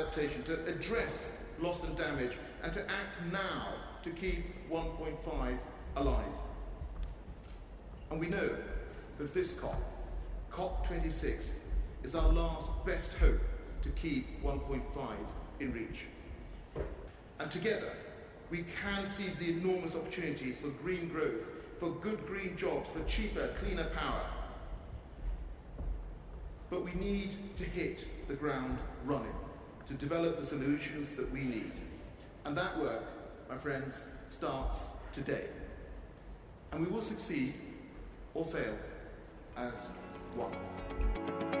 adaptation, to address loss and damage, and to act now to keep 1.5 alive. And we know that this COP, COP26, is our last best hope to keep 1.5 in reach. And together, we can seize the enormous opportunities for green growth, for good green jobs, for cheaper, cleaner power. But we need to hit the ground running to develop the solutions that we need. And that work, my friends, starts today. And we will succeed or fail as one.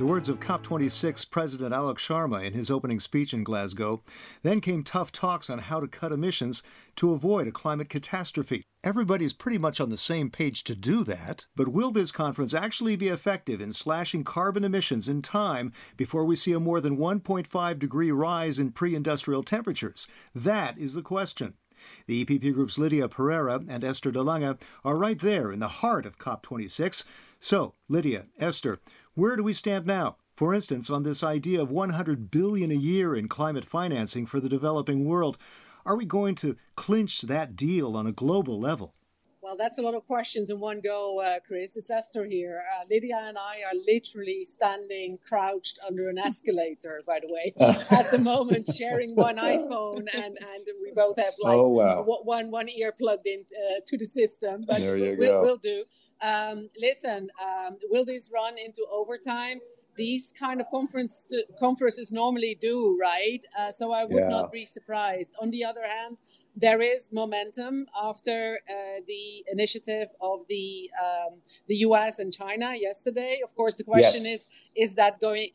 The words of COP26 President Alok Sharma in his opening speech in Glasgow. Then came tough talks on how to cut emissions to avoid a climate catastrophe. Everybody's pretty much on the same page to do that, but will this conference actually be effective in slashing carbon emissions in time before we see a more than 1.5 degree rise in pre industrial temperatures? That is the question. The EPP Group's Lidia Pereira and Esther de Lange are right there in the heart of COP26. So, Lidia, Esther, where do we stand now? For instance, on this idea of 100 billion a year in climate financing for the developing world, are we going to clinch that deal on a global level? Well, that's a lot of questions in one go, uh, Chris. It's Esther here. Uh, Lidia and I are literally standing crouched under an escalator, by the way, at the moment, sharing one iPhone, and, and we both have like oh, wow. one one ear plugged in uh, to the system. But there you we'll, go. we'll do. Um, listen, um, will this run into overtime? These kind of conference conferences normally do, right? Uh, so I would yeah. not be surprised. On the other hand, there is momentum after uh, the initiative of the um, the U.S. and China yesterday. Of course, the question yes. is: Is that going?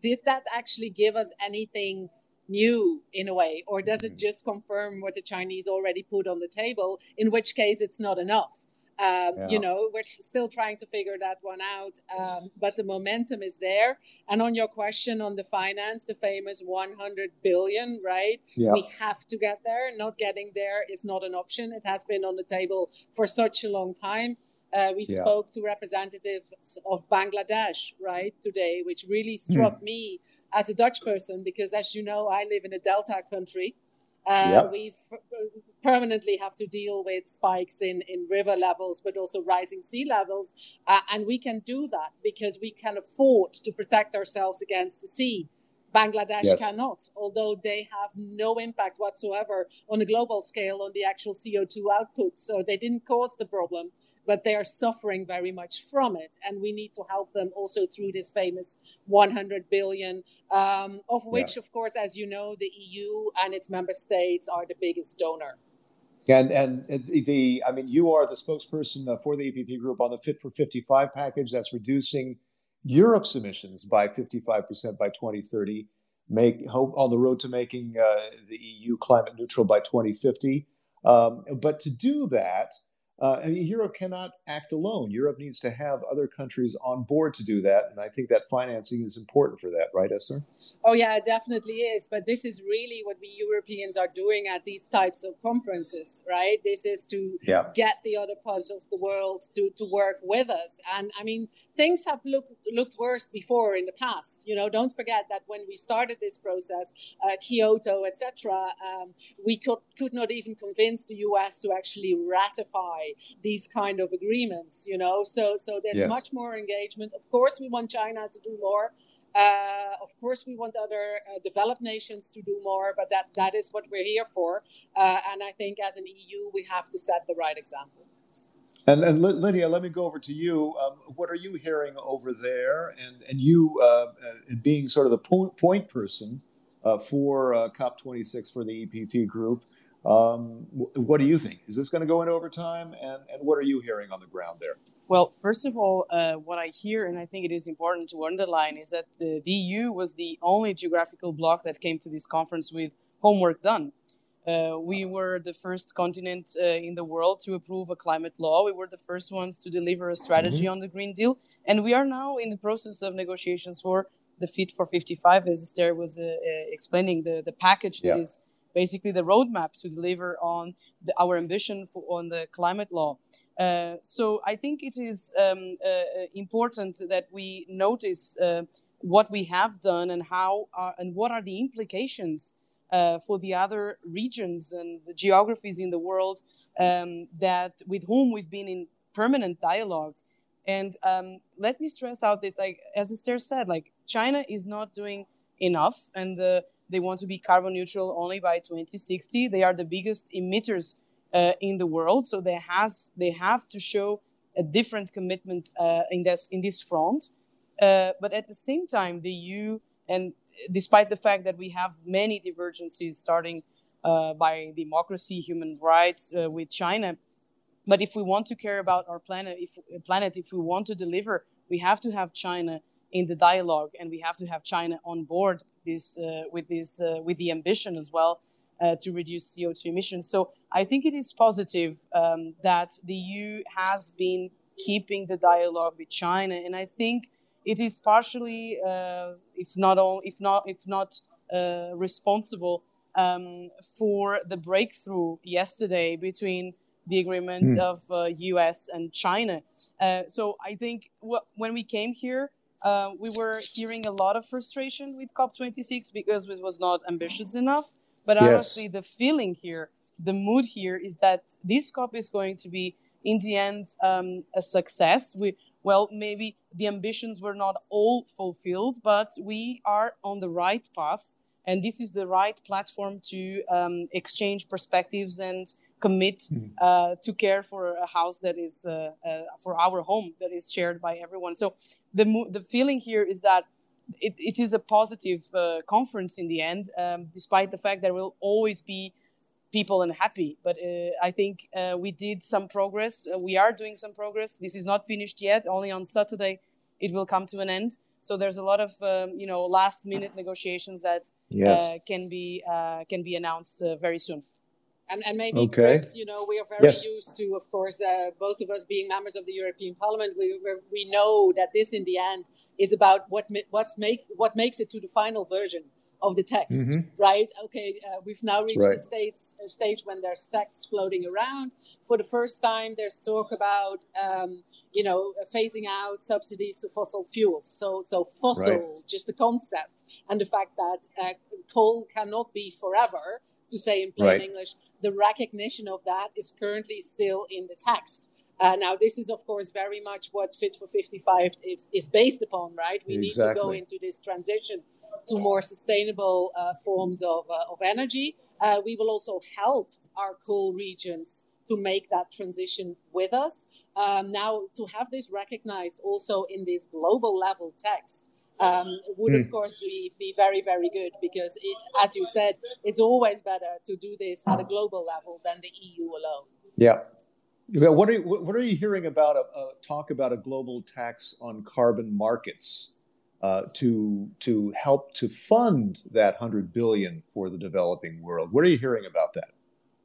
Did that actually give us anything? new in a way or does it mm-hmm. just confirm what the chinese already put on the table in which case it's not enough um, yeah. You know, we're still trying to figure that one out, um, but the momentum is there. And on your question on the finance, the famous 100 billion, right? Yeah. We have to get there. Not getting there is not an option. It has been on the table for such a long time. Uh, we yeah. spoke to representatives of Bangladesh, right, today, which really struck mm. me as a Dutch person because, as you know, I live in a Delta country. Uh, yep. We f- permanently have to deal with spikes in, in river levels, but also rising sea levels. Uh, and we can do that because we can afford to protect ourselves against the sea. Bangladesh yes. cannot, although they have no impact whatsoever on a global scale on the actual CO2 output. So they didn't cause the problem, but they are suffering very much from it. And we need to help them also through this famous 100 billion, um, of which, yeah. of course, as you know, the EU and its member states are the biggest donor. And and the I mean, you are the spokesperson for the EPP group on the Fit for 55 package that's reducing Europe's emissions by 55% by 2030, make hope on the road to making uh, the EU climate neutral by 2050. Um, but to do that, uh, Europe cannot act alone. Europe needs to have other countries on board to do that, and I think that financing is important for that, right, Esther? Oh yeah, it definitely is. But this is really what we Europeans are doing at these types of conferences, right? This is to yeah. get the other parts of the world to to work with us. And I mean, things have looked looked worse before in the past. You know, don't forget that when we started this process, uh, Kyoto, etc., um, we could could not even convince the U.S. to actually ratify these kind of agreements. You know, so so there's yes. much more engagement. Of course, we want China to do more. Uh, of course, we want other uh, developed nations to do more, but that that is what we're here for. Uh, and I think as an EU, we have to set the right example. And, and Lidia, let me go over to you. Um, what are you hearing over there? And and you uh, uh, being sort of the point, point person uh, for COP26 for the EPP group. Um, what do you think? Is this going to go into overtime? And, and what are you hearing on the ground there? Well, first of all, uh, what I hear, and I think it is important to underline, is that the, the EU was the only geographical bloc that came to this conference with homework done. Uh, we were the first continent uh, in the world to approve a climate law. We were the first ones to deliver a strategy mm-hmm. on the Green Deal. And we are now in the process of negotiations for the Fit for 55, as Esther was uh, uh, explaining, the, the package that is basically the roadmap to deliver on the, our ambition for, on the climate law. Uh, so I think it is um, uh, uh important that we notice uh, what we have done and how uh, and what are the implications uh, for the other regions and the geographies in the world um, that with whom we've been in permanent dialogue. And um, let me stress out this, like as Esther said, like China is not doing enough, and uh, they want to be carbon neutral only by 2060. They are the biggest emitters uh, in the world, so they has they have to show a different commitment uh, in this in this front. Uh, but at the same time, the EU and despite the fact that we have many divergences starting uh, by democracy, human rights uh, with China, but if we want to care about our planet, if planet, if we want to deliver, we have to have China in the dialogue, and we have to have China on board this uh, with this uh, with the ambition as well uh, to reduce CO2 emissions. So I think it is positive um, that the EU has been keeping the dialogue with China, and I think it is partially, uh, if not all, if not if not uh, responsible um, for the breakthrough yesterday between the agreement mm. of U.S. Uh, and China. so I think when we came here. Uh, we were hearing a lot of frustration with COP26 because it was not ambitious enough. But yes. honestly, the feeling here, the mood here is that this COP is going to be, in the end, um, a success. We, well, maybe the ambitions were not all fulfilled, but we are on the right path. And this is the right platform to um, exchange perspectives and commit mm. uh, to care for a house that is uh, uh, for our home that is shared by everyone. So the the feeling here is that it, it is a positive uh, conference in the end, um, despite the fact there will always be people unhappy. But uh, I think uh, we did some progress. Uh, we are doing some progress. This is not finished yet. Only on Saturday it will come to an end. So there's a lot of um, you know last minute negotiations that yes. Uh, can be uh, can be announced very soon. And, and maybe, okay. Chris, you know, we are very yes. used to, of course, uh, both of us being members of the European Parliament. We, we know that this, in the end, is about what what's makes what makes it to the final version of the text, mm-hmm. right? Okay, uh, we've now reached right. the stage, uh, stage when there's texts floating around. For the first time, there's talk about, um, you know, phasing out subsidies to fossil fuels. So, so fossil, right. just the concept, and the fact that uh, coal cannot be forever, to say in plain right. English, the recognition of that is currently still in the text. Uh, now, this is, of course, very much what Fit for 55 is, is based upon, right? We exactly. need to go into this transition to more sustainable uh, forms of, uh, of energy. Uh, we will also help our coal regions to make that transition with us. Um, now, to have this recognized also in this global level text um, would, of hmm. course, be, be very, very good because, it, as you said, it's always better to do this at a global level than the EU alone. Yeah. What are you, what are you hearing about a, a talk about a global tax on carbon markets uh, to to help to fund that hundred billion for the developing world? What are you hearing about that?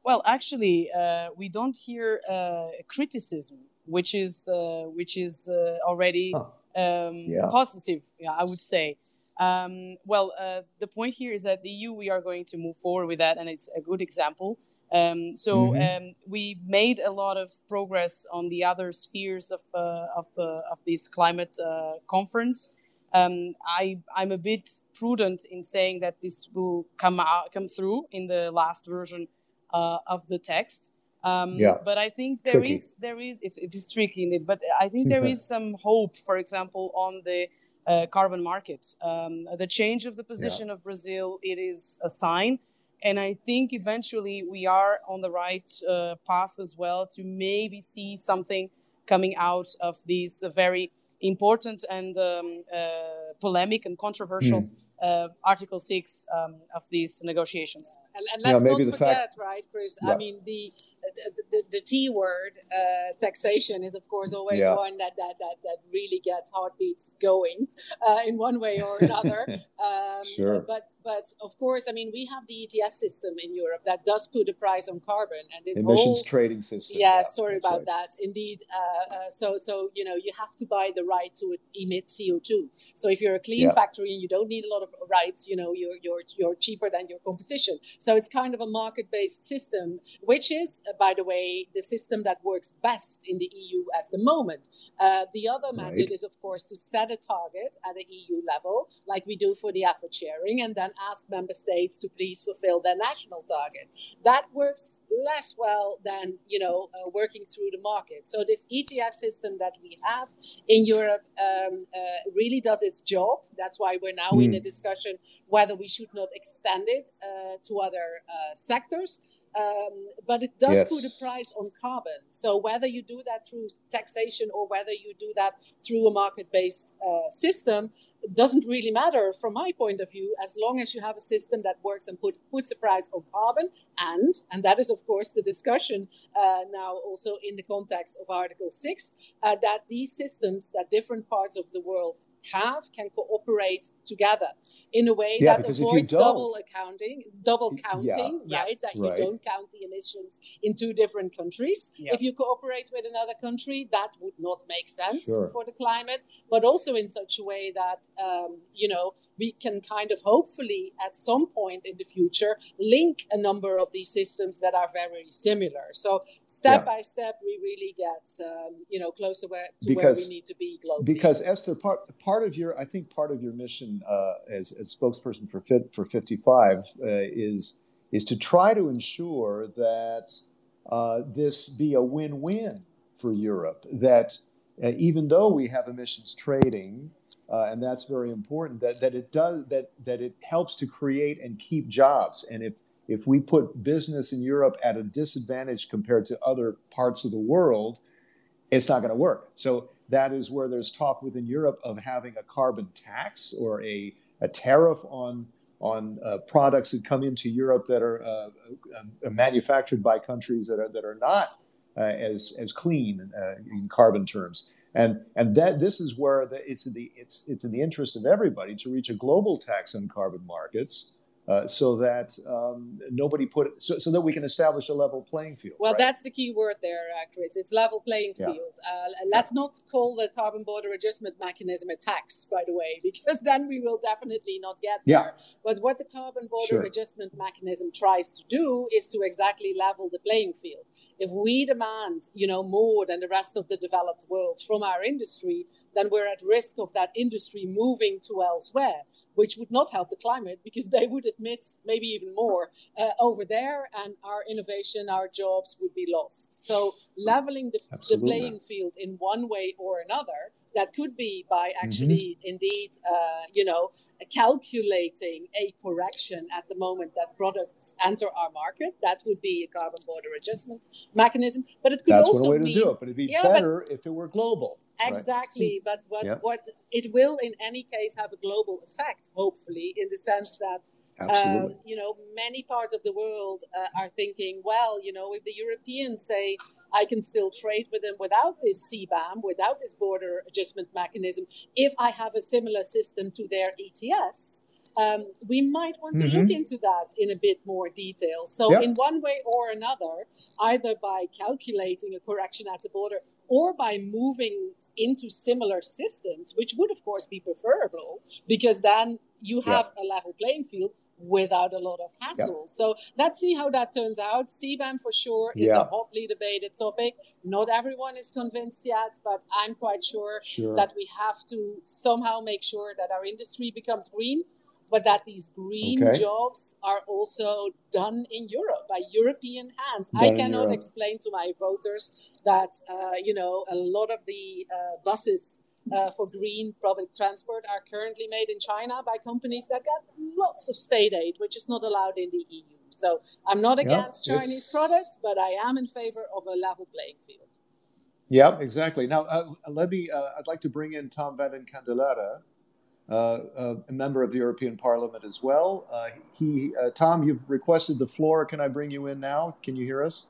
Well, actually, uh, we don't hear uh, criticism, which is uh, which is uh, already huh um, yeah. positive, yeah, I would say. Um, well, uh, the point here is that the EU, we are going to move forward with that, and it's a good example. Um, so mm-hmm. um, we made a lot of progress on the other spheres of uh, of, uh, of this climate uh, conference. Um, I I'm a bit prudent in saying that this will come out come through in the last version uh, of the text. Um, yeah. But I think there tricky. is there is it's, it is tricky in it. But I think there is some hope, for example, on the uh, carbon market. Um, the change of the position yeah. of Brazil it is a sign, and I think eventually we are on the right uh, path as well to maybe see something coming out of these very important and um, uh, polemic and controversial mm. uh, Article 6 um, of these negotiations. And, and let's yeah, not forget, fact, right, Chris? Yeah. I mean, the, the, the T word, uh, taxation, is of course always yeah. one that, that, that, that really gets heartbeats going uh, in one way or another. um, sure. But but of course, I mean, we have the ETS system in Europe that does put a price on carbon, and this emissions whole, trading system. Yeah, yeah sorry about right. that. Indeed, uh, uh, so so you know you have to buy the right to emit CO two. So if you're a clean yeah. factory and you don't need a lot of rights, you know you're you're you're cheaper than your competition. So it's kind of a market based system, which is, uh, by the way, the system that works best in the EU at the moment. Uh, the other method right. is, of course, to set a target at the EU level, like we do for the effort sharing, and then ask member states to please fulfill their national target. That works less well than you know uh, working through the market. So this ETS system that we have in Europe um, uh, really does its job. That's why we're now mm. in a discussion whether we should not extend it uh, to other uh, sectors. Um, but it does yes. put a price on carbon. So whether you do that through taxation or whether you do that through a market-based uh, system doesn't really matter from my point of view, as long as you have a system that works and put, puts a price on carbon. And and that is of course the discussion uh, now also in the context of Article Six uh, that these systems that different parts of the world have can cooperate together in a way yeah, that avoids double accounting, double counting, yeah, right? That right. you don't count the emissions in two different countries. Yeah. If you cooperate with another country, that would not make sense sure. for the climate, but also in such a way that, um, you know, we can kind of hopefully at some point in the future link a number of these systems that are very similar. So step yeah. by step, we really get um, you know closer where, to because, where we need to be globally. Because Esther, part part of your I think part of your mission uh, as, as spokesperson for Fit for 55 uh, is is to try to ensure that uh, this be a win-win for Europe. That uh, even though we have emissions trading, uh, and that's very important, that, that it does that that it helps to create and keep jobs. And if if we put business in Europe at a disadvantage compared to other parts of the world, it's not going to work. So that is where there's talk within Europe of having a carbon tax or a, a tariff on on uh, products that come into Europe that are uh, uh manufactured by countries that are that are not as as clean uh, in carbon terms. And and that this is where the, it's in the it's it's in the interest of everybody to reach a global tax on carbon markets uh, so that um, nobody put it, so, so, that we can establish a level playing field. Well, right? that's the key word there, uh, Chris. It's level playing field. Yeah. Uh, let's yeah. not call the carbon border adjustment mechanism a tax, by the way, because then we will definitely not get there. Yeah. But what the carbon border sure. adjustment mechanism tries to do is to exactly level the playing field. If we demand, you know, more than the rest of the developed world from our industry, then we're at risk of that industry moving to elsewhere, which would not help the climate because they would admit maybe even more uh, over there, and our innovation, our jobs would be lost. So leveling the, the playing field in one way or another that could be by mm-hmm. actually mm-hmm. indeed uh, you know calculating a correction at the moment that products enter our market that would be a carbon border adjustment mechanism but it could That's also one way to be, do it but it'd be yeah, better if it were global Exactly, right. but what, yeah. what it will in any case have a global effect, hopefully, in the sense that um, you know many parts of the world uh, are thinking, well, you know, if the Europeans say I can still trade with them without this CBAM, without this border adjustment mechanism, if I have a similar system to their ETS. Um, we might want to mm-hmm. look into that in a bit more detail. So, yep. in one way or another, either by calculating a correction at the border or by moving into similar systems, which would, of course, be preferable because then you have yeah. a level playing field without a lot of hassle. Yeah. So let's see how that turns out. CBAM for sure is yeah. a hotly debated topic. Not everyone is convinced yet, but I'm quite sure, sure, that we have to somehow make sure that our industry becomes green but that these green okay. jobs are also done in Europe by European hands. Done I cannot explain to my voters that uh, you know a lot of the uh, buses uh, for green public transport are currently made in China by companies that get lots of state aid, which is not allowed in the EU. So I'm not against yep, Chinese products, but I am in favor of a level playing field. Yeah, exactly. Now, uh, let me. Uh, I'd like to bring in Tom Vandenkendelaere uh, uh, a member of the European Parliament as well. Uh, he, Tom, you've requested the floor. Can I bring you in now? Can you hear us?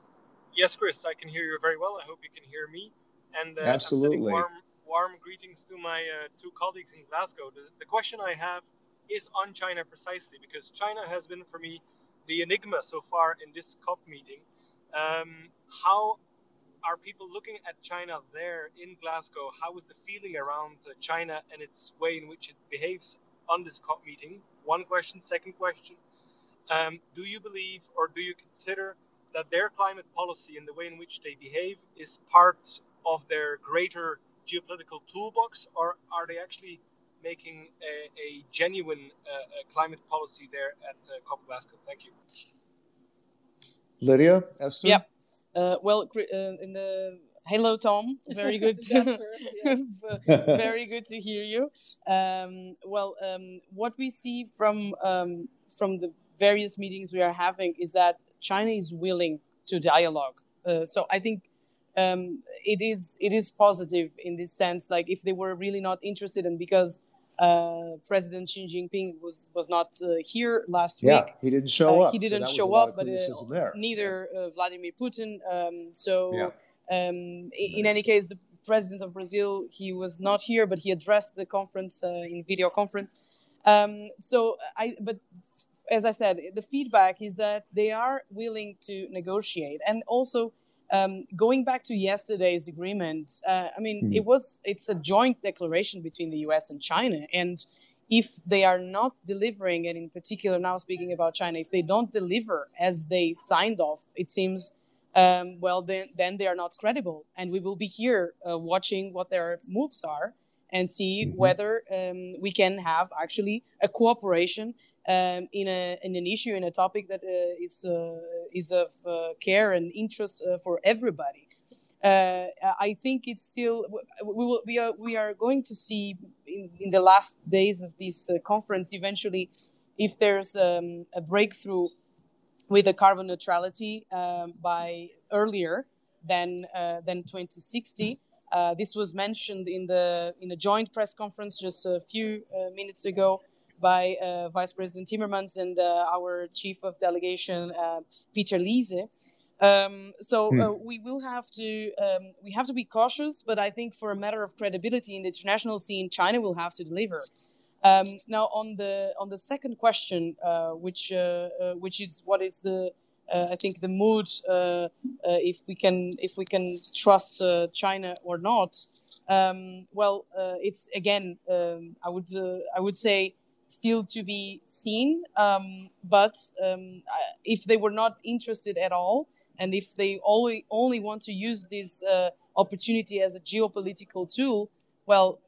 Yes, Chris, I can hear you very well. I hope you can hear me. And absolutely. Warm, warm, greetings to my two colleagues in Glasgow. The, the, question I have is on China precisely because China has been for me the enigma so far in this COP meeting. Um, how are people looking at China there in Glasgow? How is the feeling around uh, China and its way in which it behaves on this COP meeting? One question. Second question um, Do you believe or do you consider that their climate policy and the way in which they behave is part of their greater geopolitical toolbox, or are they actually making a, a genuine uh, climate policy there at uh, COP Glasgow? Thank you. Lidia, Esther? Yep. Uh, well, uh, in the hello, Tom. Very good to first, yes. very good to hear you. Um, well, um, what we see from um, from the various meetings we are having is that China is willing to dialogue. Uh, so I think um, it is it is positive in this sense. Like if they were really not interested, and because uh, President Xi Jinping was was not uh, here last yeah, week. He didn't show uh, up. He didn't so show up, but uh, neither yeah. Uh, Vladimir Putin. Um, so, yeah. um, in any case, the president of Brazil he was not here, but he addressed the conference uh, in video conference. Um, so I, but as I said, the feedback is that they are willing to negotiate, and also um, going back to yesterday's agreement, uh, I mean, mm. it was it's a joint declaration between the U.S. and China, and if they are not delivering, and in particular now speaking about China, if they don't deliver as they signed off, it seems um, well then then they are not credible, and we will be here uh, watching what their moves are and see mm-hmm. whether um, we can have actually a cooperation um, in, a, in an issue, in a topic that uh, is uh, is of uh, care and interest uh, for everybody. Uh, I think it's still we will we are we are going to see in, in the last days of this uh, conference eventually if there's um, a breakthrough with the carbon neutrality um, by earlier than than 2060. this was mentioned in the in a joint press conference just a few minutes ago by uh, Vice President Timmermans and uh, our Chief of Delegation uh, Peter Liese. Um, so uh, hmm. we will have to um, we have to be cautious, but I think for a matter of credibility in the international scene, China will have to deliver. Um, now on the on the second question, uh, which uh, which is what is the I think the mood if we can if we can trust China or not. Um, well, it's again um, I would I would say still to be seen. Um, but um, if they were not interested at all, and if they only only want to use this uh, opportunity as a geopolitical tool, well,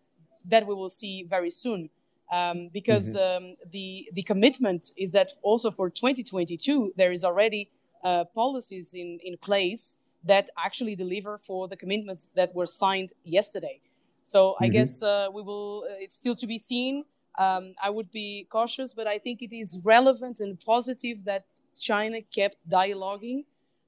that we will see very soon. Um, because mm-hmm. um, the the commitment is that also for 2022 there is already uh, policies in in place that actually deliver for the commitments that were signed yesterday. So I mm-hmm. guess uh, we will. Uh, it's still to be seen um, I would be cautious, but I think it is relevant and positive that China kept dialoguing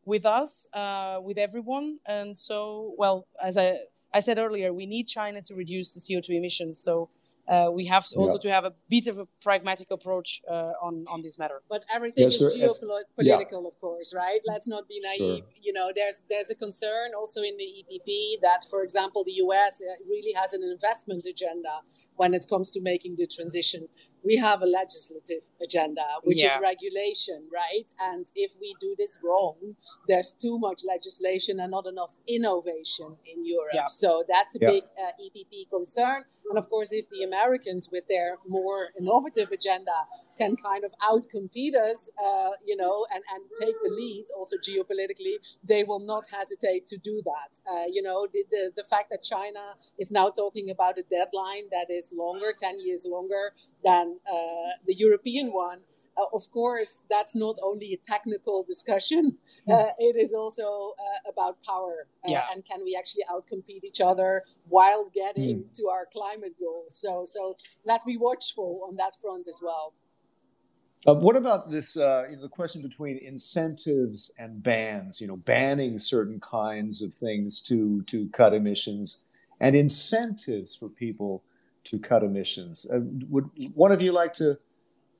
with us, uh, with everyone. And so, well, as I, I said earlier, we need China to reduce the CO2 emissions. So uh, we have also yeah. to have a bit of a pragmatic approach uh, on on this matter. But everything yes, is geopolitical, yeah. of course, right? Let's not be naive. Sure. You know, there's there's a concern also in the EPP that, for example, the US uh, really has an investment agenda when it comes to making the transition we have a legislative agenda, which yeah. is regulation, right? And if we do this wrong, there's too much legislation and not enough innovation in Europe. Yeah. So that's a yeah. big uh, EPP concern. And of course, if the Americans, with their more innovative agenda, can kind of outcompete us, uh, you know, and, and take the lead, also geopolitically, they will not hesitate to do that. Uh, you know, the, the, the fact that China is now talking about a deadline that is longer, 10 years longer than uh, the European one, uh, of course, that's not only a technical discussion, hmm. uh, it is also uh, about power. Uh, yeah. And can we actually outcompete each other while getting mm. to our climate goals? So, so let's be watchful on that front as well. Uh, what about this? Uh, you know, the question between incentives and bans. You know, banning certain kinds of things to to cut emissions, and incentives for people to cut emissions. Uh, would one of you like to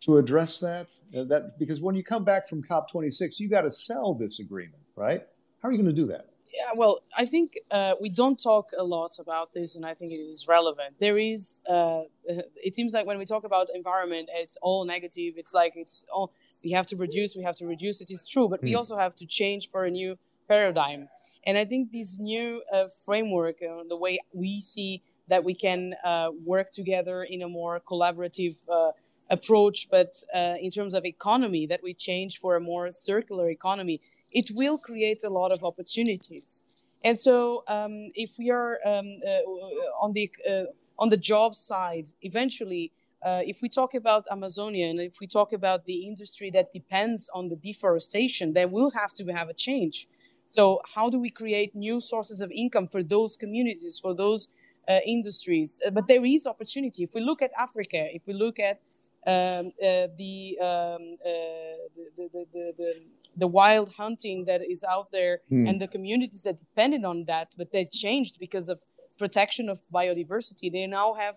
to address that? Uh, that because when you come back from COP26, you got to sell this agreement, right? How are you going to do that? Yeah, well, I think uh, we don't talk a lot about this, and I think it is relevant. There is, uh, it seems like when we talk about environment, it's all negative. It's like it's all we have to reduce, we have to reduce. It is true, but mm. we hmm. also have to change for a new paradigm. And I think this new uh, framework, uh, the way we see that we can uh, work together in a more collaborative uh, approach, but in terms of economy, that we change for a more circular economy it will create a lot of opportunities. And so, um, if we are um, uh, on the uh, on the job side, eventually, uh, if we talk about Amazonia and if we talk about the industry that depends on the deforestation, then we'll have to have a change. So, how do we create new sources of income for those communities, for those uh, industries? Uh, but there is opportunity. If we look at Africa, if we look at um, uh, the, um, the, the, the, the the wild hunting that is out there mm. and the communities that depended on that, but they changed because of protection of biodiversity. They now have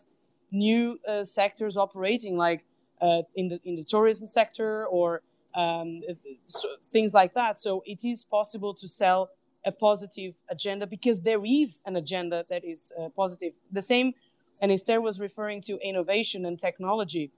new uh, sectors operating, like uh, in the in the tourism sector or um, so things like that. So it is possible to sell a positive agenda because there is an agenda that is uh, positive. The same, and Esther was referring to innovation and technology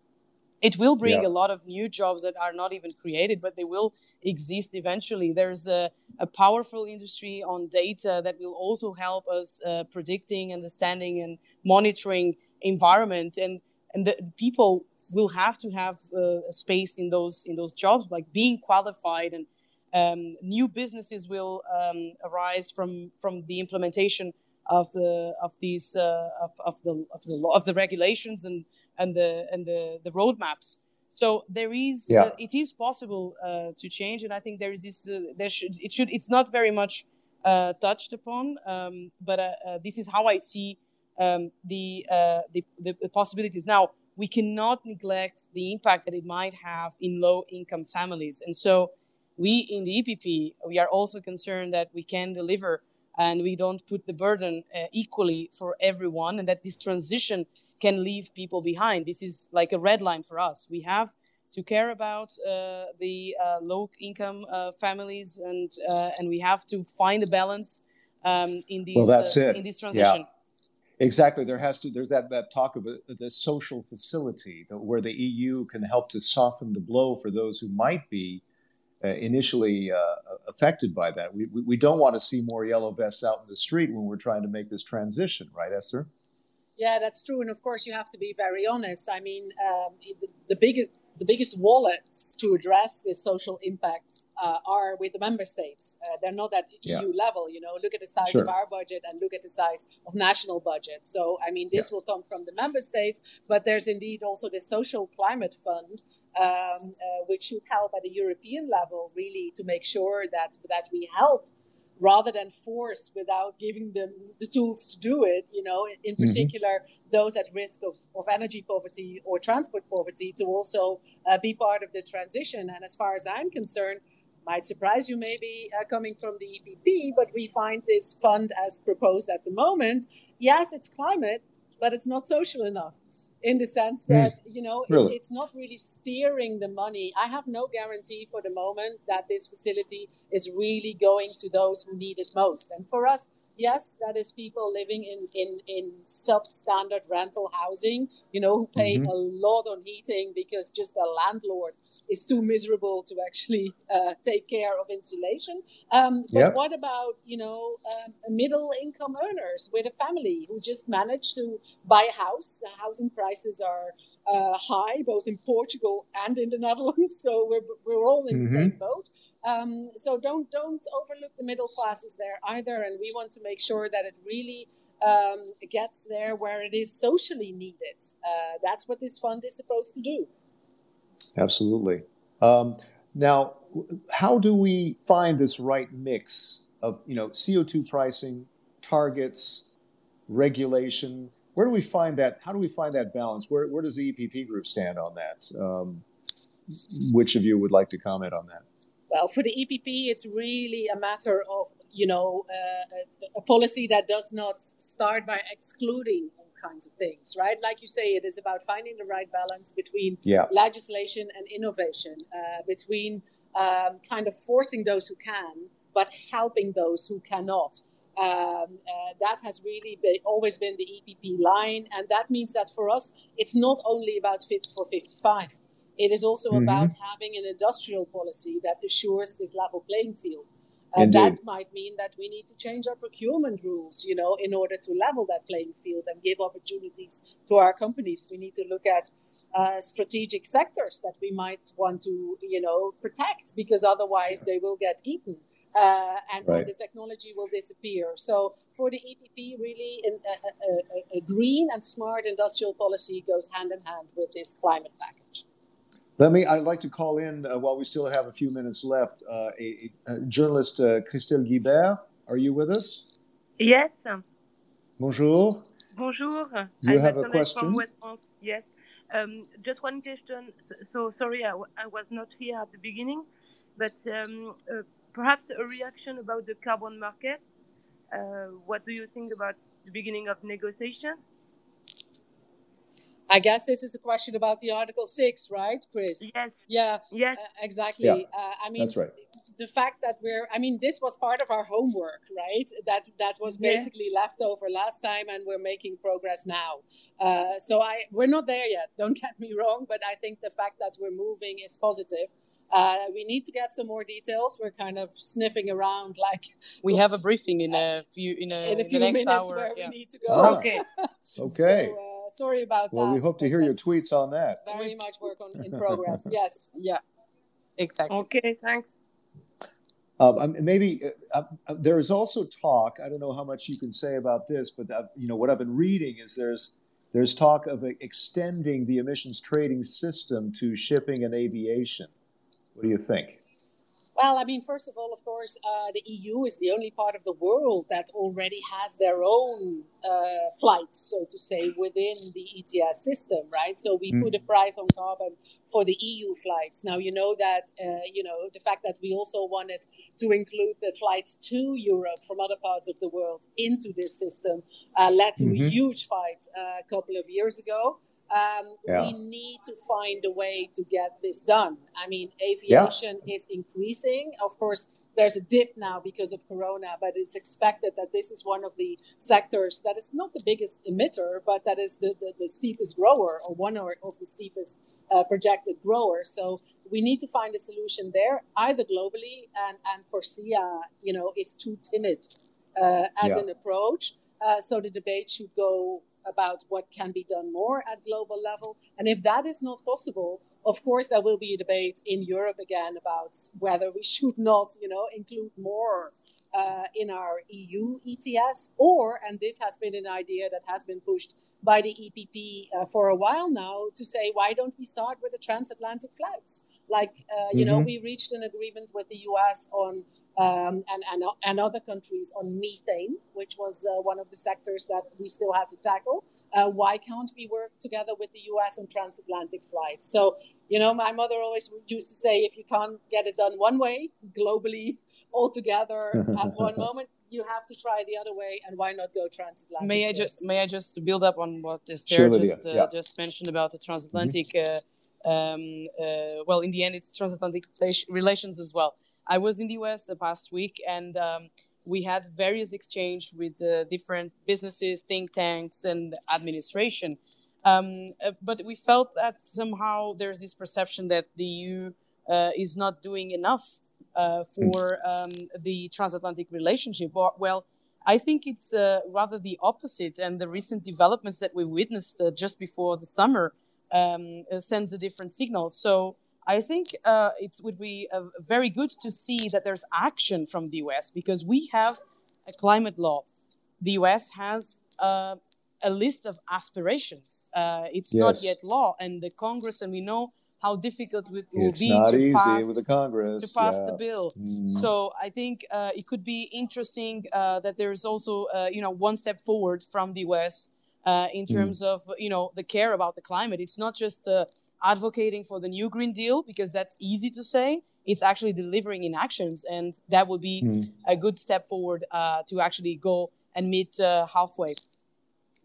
it will bring yeah. a lot of new jobs that are not even created, but they will exist eventually. There's a, a powerful industry on data that will also help us uh, predicting, understanding, and monitoring environment. And and the people will have to have uh, a space in those in those jobs, like being qualified, and um, new businesses will um, arise from from the implementation of the of these uh, of, of the of the of the regulations and and the and the the roadmaps. So there is yeah. uh, it is possible uh, to change, and I think there is this uh, there should it should it's not very much uh, touched upon, um, but uh, uh, this is how I see um, the, the, the possibilities. Now we cannot neglect the impact that it might have in low income families, and so we in the EPP we are also concerned that we can deliver and we don't put the burden equally for everyone, and that this transition can leave people behind. This is like a red line for us. We have to care about uh, the uh, low income uh, families and uh, and we have to find a balance um, in these well, that's uh, it. in this transition. Yeah. Exactly. There has to there's that that talk of a, the social facility where the EU can help to soften the blow for those who might be uh, Uh, initially uh, affected by that. We, we, we don't want to see more yellow vests out in the street when we're trying to make this transition, right, Esther? Yeah, that's true, and of course you have to be very honest. I mean, um, the, the, biggest the biggest wallets to address this social impact uh, are with the member states. Uh, they're not at yeah. EU level. You know, look at the size sure. of our budget and look at the size of national budget. So, I mean, this yeah. will come from the member states, but there's indeed also the social climate fund, um, uh, which should help at a European level, really, to make sure that that we help rather than force without giving them the tools to do it, you know, in mm-hmm. particular, mm-hmm. those at risk of, of energy poverty or transport poverty to also uh, be part of the transition. And as far as I'm concerned, might surprise you maybe uh, coming from the EPP, but we find this fund as proposed at the moment. Yes, it's climate, but it's not social enough in the sense hmm. that mm. you know really? it's not really steering the money i have no guarantee for the moment that this facility is really going to those who need it most and for us yes, that is people living in, in, in substandard rental housing, you know, who pay mm-hmm. a lot on heating because just the landlord is too miserable to actually uh, take care of insulation. Um, but yep. what about, you know, um, middle income earners with a family who just managed to buy a house? The housing prices are uh, high, both in Portugal and in the Netherlands. So we're, we're all in mm-hmm. the same boat. Um, so don't don't overlook the middle classes there either, and we want to make sure that it really um, gets there where it is socially needed. Uh, that's what this fund is supposed to do. Absolutely. Um, now, how do we find this right mix of you know CO two pricing, targets, regulation? Where do we find that? How do we find that balance? Where, where does the EPP group stand on that? Um, which of you would like to comment on that? Well, for the EPP, it's really a matter of you know uh, a, policy that does not start by excluding all kinds of things, right? Like you say, it is about finding the right balance between yeah. legislation and innovation, uh, between um, kind of forcing those who can, but helping those who cannot. Um, uh, that has really been, always been the EPP line, and that means that for us, it's not only about Fit for 55. It is also mm-hmm. about having an industrial policy that assures this level playing field. Uh, that might mean that we need to change our procurement rules, you know, in order to level that playing field and give opportunities to our companies. We need to look at uh, strategic sectors that we might want to, you know, protect because otherwise they will get eaten. Uh, and right. the technology will disappear. So for the EPP, really, in, a, a, a, green and smart industrial policy goes hand in hand with this climate package. Let me. I'd like to call in uh, while we still have a few minutes left. Uh, a, a, journalist, uh, Christelle Guibert, are you with us? Yes. Bonjour. Bonjour. You I'm have a question? Yes. Um, just one question. So, so sorry, I, I, was not here at the beginning, but um, uh, perhaps a reaction about the carbon market. Uh, what do you think about the beginning of negotiation? I guess this is a question about the Article 6, right, Chris? Yes. Yeah. Yes. Uh, exactly. Yeah. Uh, I mean, that's right. The fact that we're, I mean, this was part of our homework, right? That that was basically yeah. left over last time, and we're making progress now. Uh, so I, we're not there yet. Don't get me wrong, but I think the fact that we're moving is positive. Uh, we need to get some more details. We're kind of sniffing around, like we have a briefing in a few in a, in a few minutes hour. where yeah. we need to go. Ah, okay. okay. So, uh, sorry about well, that. Well, we hope to hear your tweets on that. Very much work on, in progress. yes. Yeah. Exactly. Okay. Thanks. Um, maybe uh, uh, there is also talk. I don't know how much you can say about this, but uh, you know what I've been reading is there's there's talk of extending the emissions trading system to shipping and aviation. What do you think? Well, I mean, first of all, of course, uh, the EU is the only part of the world that already has their own uh, flights, so to say, within the ETS system, right? So we mm. put a price on carbon for the EU flights. Now, you know that, uh, you know, the fact that we also wanted to include the flights to Europe from other parts of the world into this system uh, led to mm-hmm. a huge fight uh, a couple of years ago. Um, yeah. We need to find a way to get this done. I mean, aviation yeah. is increasing. Of course, there's a dip now because of Corona, but it's expected that this is one of the sectors that is not the biggest emitter, but that is the, the, the steepest grower or one of the steepest uh, projected growers. So we need to find a solution there, either globally and, and CORSIA, you know, is too timid uh, as yeah. an approach. Uh, so the debate should go about what can be done more at global level. And if that is not possible, of course, there will be a debate in Europe again about whether we should not, you know, include more uh, in our EU ETS, or, and this has been an idea that has been pushed by the EPP uh, for a while now, to say, why don't we start with the transatlantic flights? Like, uh, you mm-hmm. know, we reached an agreement with the US on um, and, and, and other countries on methane, which was uh, one of the sectors that we still had to tackle. Uh, why can't we work together with the US on transatlantic flights? So, you know, my mother always used to say, if you can't get it done one way, globally, all together at one moment, you have to try the other way, and why not go transatlantic? May I just may I just build up on what Esther sure, just uh, yeah. just mentioned about the transatlantic? Mm-hmm. Uh, um, uh, well, in the end, it's transatlantic relations as well. I was in the US the past week, and um, we had various exchange with uh, different businesses, think tanks, and administration. Um, uh, but we felt that somehow there's this perception that the EU uh, is not doing enough uh, for um, the transatlantic relationship. Well, I think it's uh, rather the opposite, and the recent developments that we witnessed uh, just before the summer um, sends a different signal. So I think it would be very good to see that there's action from the US because we have a climate law. The US has uh, a list of aspirations. Uh, it's yes. not yet law, and the Congress, and we know how difficult it will it's be to pass, with the Congress to pass yeah. the bill. Mm. So I think uh, it could be interesting uh, that there's also you know one step forward from the US uh, in mm. terms mm. of you know the care about the climate. It's not just uh, advocating for the new Green Deal because that's easy to say. It's actually delivering in actions, and that would be mm. a good step forward uh, to actually go and meet uh, halfway.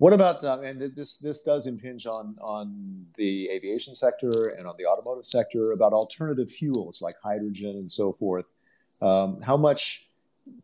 What about uh, and this this does impinge on on the aviation sector and on the automotive sector about alternative fuels like hydrogen and so forth. Um, how much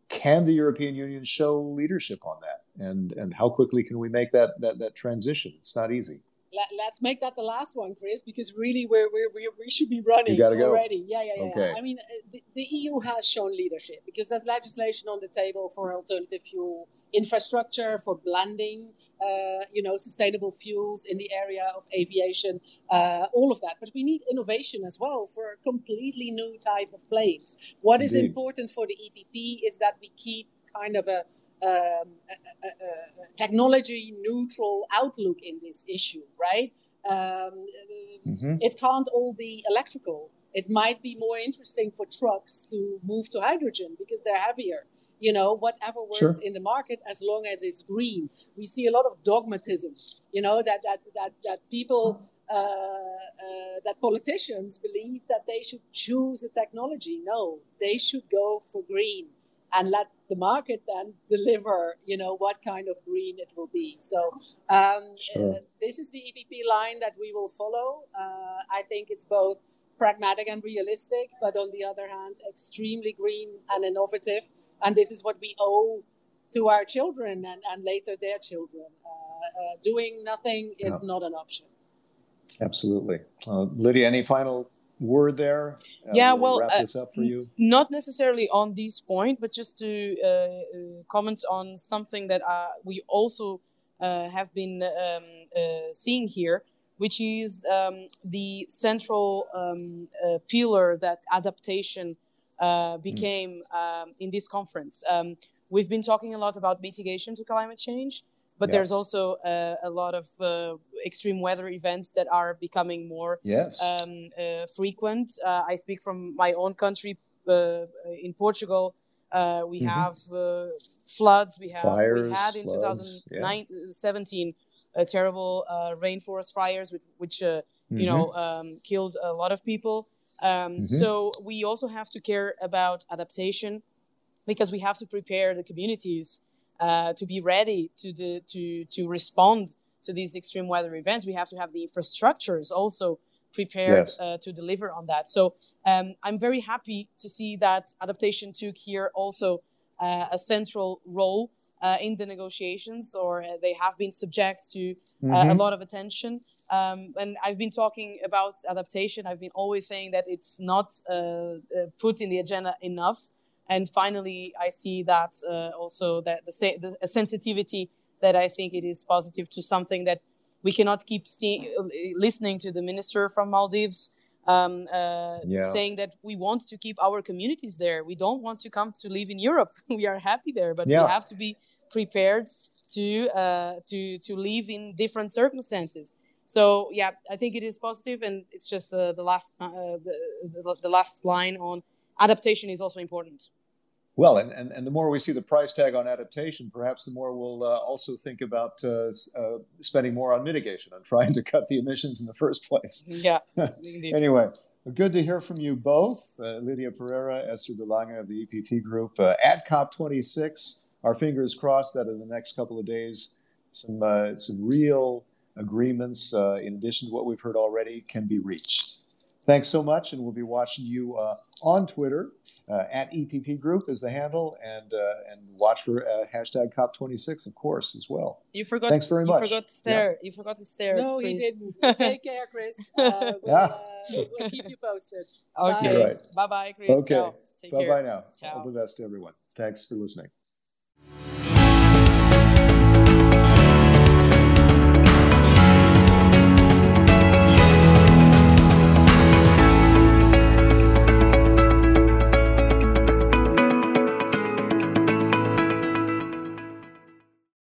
can the European Union show leadership on that? And, and how quickly can we make that, that, that transition? It's not easy let, us make that the last one, Chris, because really we're, we're, we're we should be running already. Go. Yeah, yeah, yeah. Okay. I mean, uh, the, the, EU has shown leadership because there's legislation on the table for alternative fuel infrastructure, for blending, uh, you know, sustainable fuels in the area of aviation, uh, all of that. But we need innovation as well for a completely new type of planes. What Indeed. is important for the EPP is that we keep kind of a, um, a, a, a technology neutral outlook in this issue, right? Um, mm-hmm. It can't all be electrical. It might be more interesting for trucks to move to hydrogen because they're heavier. You know, whatever works sure. in the market as long as it's green. We see a lot of dogmatism. You know that that that that people. Uh, uh, that politicians believe that they should choose a technology. No, they should go for green and let the market then deliver, you know, what kind of green it will be. So um, sure. uh, this is the EPP line that we will follow. Uh, I think it's both pragmatic and realistic, but on the other hand, extremely green and innovative. And this is what we owe to our children and, and later their children. Uh, uh doing nothing is not an option. Absolutely. Uh, Lidia, any final word there? Uh, yeah, we'll well, wrap this up for you. Not necessarily on this point, but just to uh, uh comment on something that uh, we also uh, have been um, seeing here, which is um, the central um, pillar that adaptation mm. became mm. in this conference. Um, we've been talking a lot about mitigation to climate change but yeah. there's also uh, a lot of uh, extreme weather events that are becoming more yes. um, uh, frequent. Uh, I speak from my own country uh, in Portugal. Uh, we mm-hmm. have floods. We have fires, we had in floods, 2017 yeah. Terrible rainforest fires, which, which mm-hmm. you know um, killed a lot of people. Um, mm-hmm. So we also have to care about adaptation because we have to prepare the communities uh, to be ready to the to to respond to these extreme weather events, we have to have the infrastructures also prepared yes. uh, to deliver on that. So um, I'm very happy to see that adaptation took here also uh, a central role uh, in the negotiations, or uh, they have been subject to mm-hmm. a lot of attention. Um, and I've been talking about adaptation. I've been always saying that it's not put in the agenda enough. And finally, I see that uh, also that the, the sensitivity that I think it is positive to something that we cannot keep see, listening to the minister from Maldives um, uh, yeah. saying that we want to keep our communities there. We don't want to come to live in Europe. we are happy there, but yeah. we have to be prepared to uh, to to live in different circumstances. So yeah, I think it is positive, and it's just uh, the last uh, the, the, the last line on adaptation is also important. Well, and, and, and the more we see the price tag on adaptation, perhaps the more we'll uh, also think about uh, uh, spending more on mitigation and trying to cut the emissions in the first place. Yeah. anyway, good to hear from you both, uh, Lidia Pereira, Esther de Lange of the EPP Group. Uh, at COP26, our fingers crossed that in the next couple of days, some, uh, some real agreements, in addition to what we've heard already, can be reached. Thanks so much, and we'll be watching you uh, on Twitter uh, at EPP Group is the handle, and uh, and watch for uh, hashtag COP26, of course, as well. You forgot. Thanks very you much. You forgot to stare. Yeah. You forgot to stare. No, he didn't. Take care, Chris. Uh, we'll, yeah. Uh, we'll keep you posted. Okay. Bye. Right. Bye, bye, Chris. Okay. Bye, bye now. Ciao. All the best to everyone. Thanks for listening.